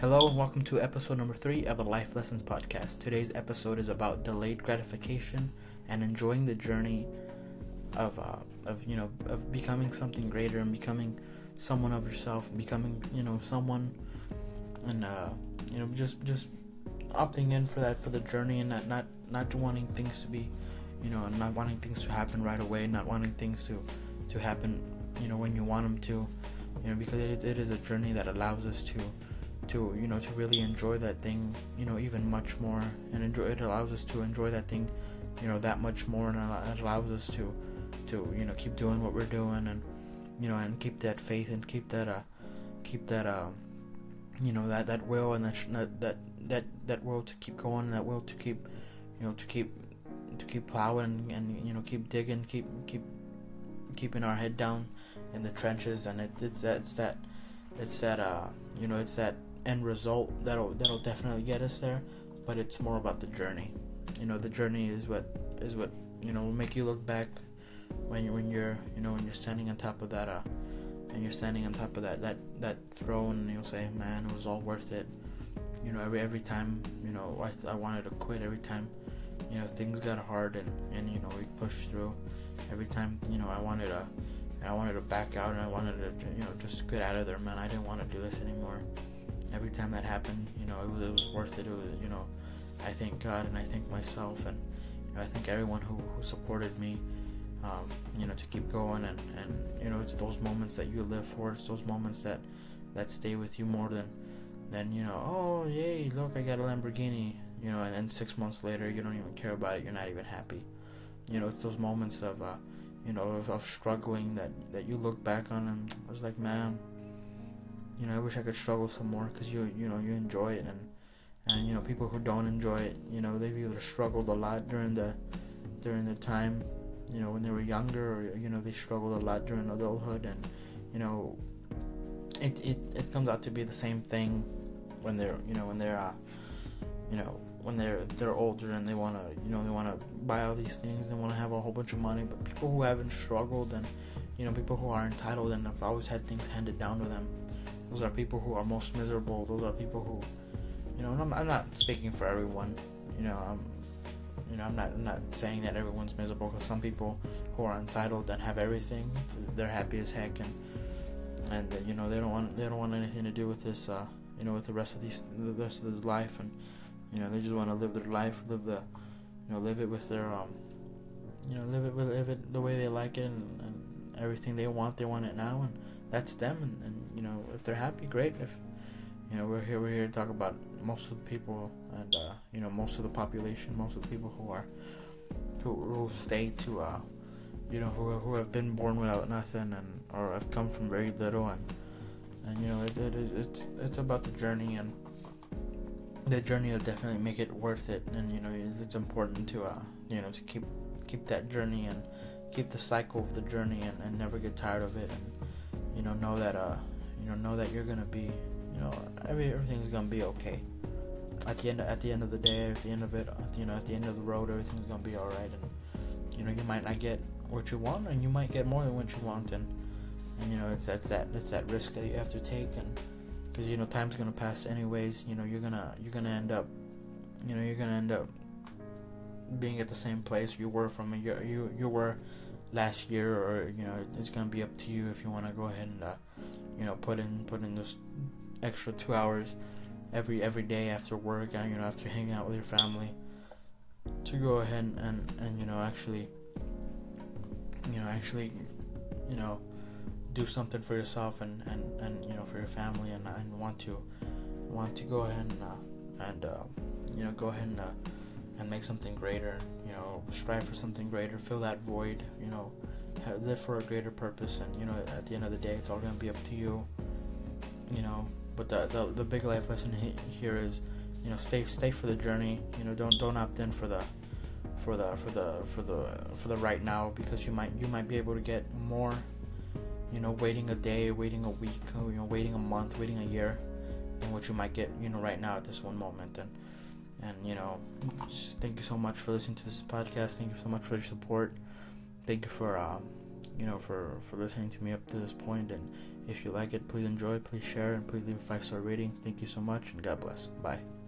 Hello and welcome to episode number three of the Life Lessons Podcast. Today's episode is about delayed gratification and enjoying the journey of, uh, of you know, of becoming something greater and becoming someone of yourself, becoming you know someone, and uh, you know just just opting in for that for the journey and not not not wanting things to be, you know, not wanting things to happen right away, not wanting things to to happen, you know, when you want them to, you know, because it, it is a journey that allows us to to you know to really enjoy that thing you know even much more. And enjoy it allows us to enjoy that thing you know that much more and it allows us to to you know keep doing what we're doing and you know and keep that faith and keep that uh keep that uh you know that that will and that that that that will to keep going that will to keep you know to keep to keep plowing and you know keep digging keep keep keeping our head down in the trenches. And it, it's that it's that it's that uh you know it's that end result that'll that'll definitely get us there but it's more about the journey. You know the journey is what is what you know will make you look back when you when you're you know when you're standing on top of that uh and you're standing on top of that that that throne and you'll say man it was all worth it. You know every every time you know I, I wanted to quit every time you know things got hard and and you know we pushed through. Every time you know I wanted to I wanted to back out and I wanted to you know just get out of there man. I didn't want to do this anymore every time that happened, you know, it was, it was worth it. It was, you know, I thank God and I thank myself and you know, I thank everyone who, who supported me, um, you know, to keep going and, and you know, it's those moments that you live for. It's those moments that that stay with you more than than you know. Oh, yay! Look, I got a Lamborghini. You know, and then six months later, you don't even care about it. You're not even happy. You know, it's those moments of, uh, you know, of, of struggling that that you look back on and I was like, man you know, I wish I could struggle some more because you you know you enjoy it and and you know people who don't enjoy it, you know, they've either struggled a lot during the during the time, you know, when they were younger, or you know they struggled a lot during adulthood, and you know, it it it comes out to be the same thing when they're you know when they're uh, you know when they're they're older and they want to you know they want to buy all these things they want to have a whole bunch of money but people who haven't struggled and you know people who are entitled and have always had things handed down to them those are people who are most miserable. Those are people who, you know, I'm, I'm not speaking for everyone. You know, I'm, you know, I'm not, I'm not saying that everyone's miserable because some people who are entitled and have everything, they're happy as heck, and and uh, you know they don't want they don't want anything to do with this, uh, you know, with the rest of these the rest of this life, and you know they just want to live their life, live the, you know, live it with their, um, you know, live it live it the way they like it, and, and everything they want, they want it now, and that's them and, and you know if they're happy great. If you know we're here we're here to talk about most of the people and uh, you know most of the population most of the people who are who, who stay to uh, you know who, who have been born without nothing and or have come from very little. And and you know it, it, it's it's about the journey and the journey will definitely make it worth it. And you know it's important to uh you know to keep keep that journey and keep the cycle of the journey and, and never get tired of it. And you know know that uh you know know that you're gonna be you know every everything's gonna be okay. At the end at the end of the day at the end of it you know at the end of the road everything's gonna be all right and you know you might not get what you want and you might get more than what you want. And and you know it's that's that it's that risk that you have to take. And because you know time's gonna pass anyways. You know you're gonna you're gonna end up you know you're gonna end up being at the same place you were from year you you were last year, or you know, it's gonna be up to you if you want to go ahead and uh, you know put in put in those extra two hours every every day after work, and uh, you know after hanging out with your family, to go ahead and and, and you know actually you know actually you know do something for yourself and and, and you know for your family and, and want to want to go ahead and uh, and uh, you know go ahead and uh, and make something greater. You know, strive for something greater, fill that void. You know, live for a greater purpose, and you know, at the end of the day, it's all gonna be up to you. You know, but the the, the big life lesson here is, you know, stay stay for the journey. You know, don't don't opt in for the for the for the for the for the right now because you might you might be able to get more you know waiting a day waiting a week you know waiting a month waiting a year than what you might get you know right now at this one moment and and you know, just thank you so much for listening to this podcast. Thank you so much for your support. Thank you for um, you know for for listening to me up to this point. and If you like it, please enjoy, please share, and please leave a five star rating. Thank you so much, and God bless. Bye.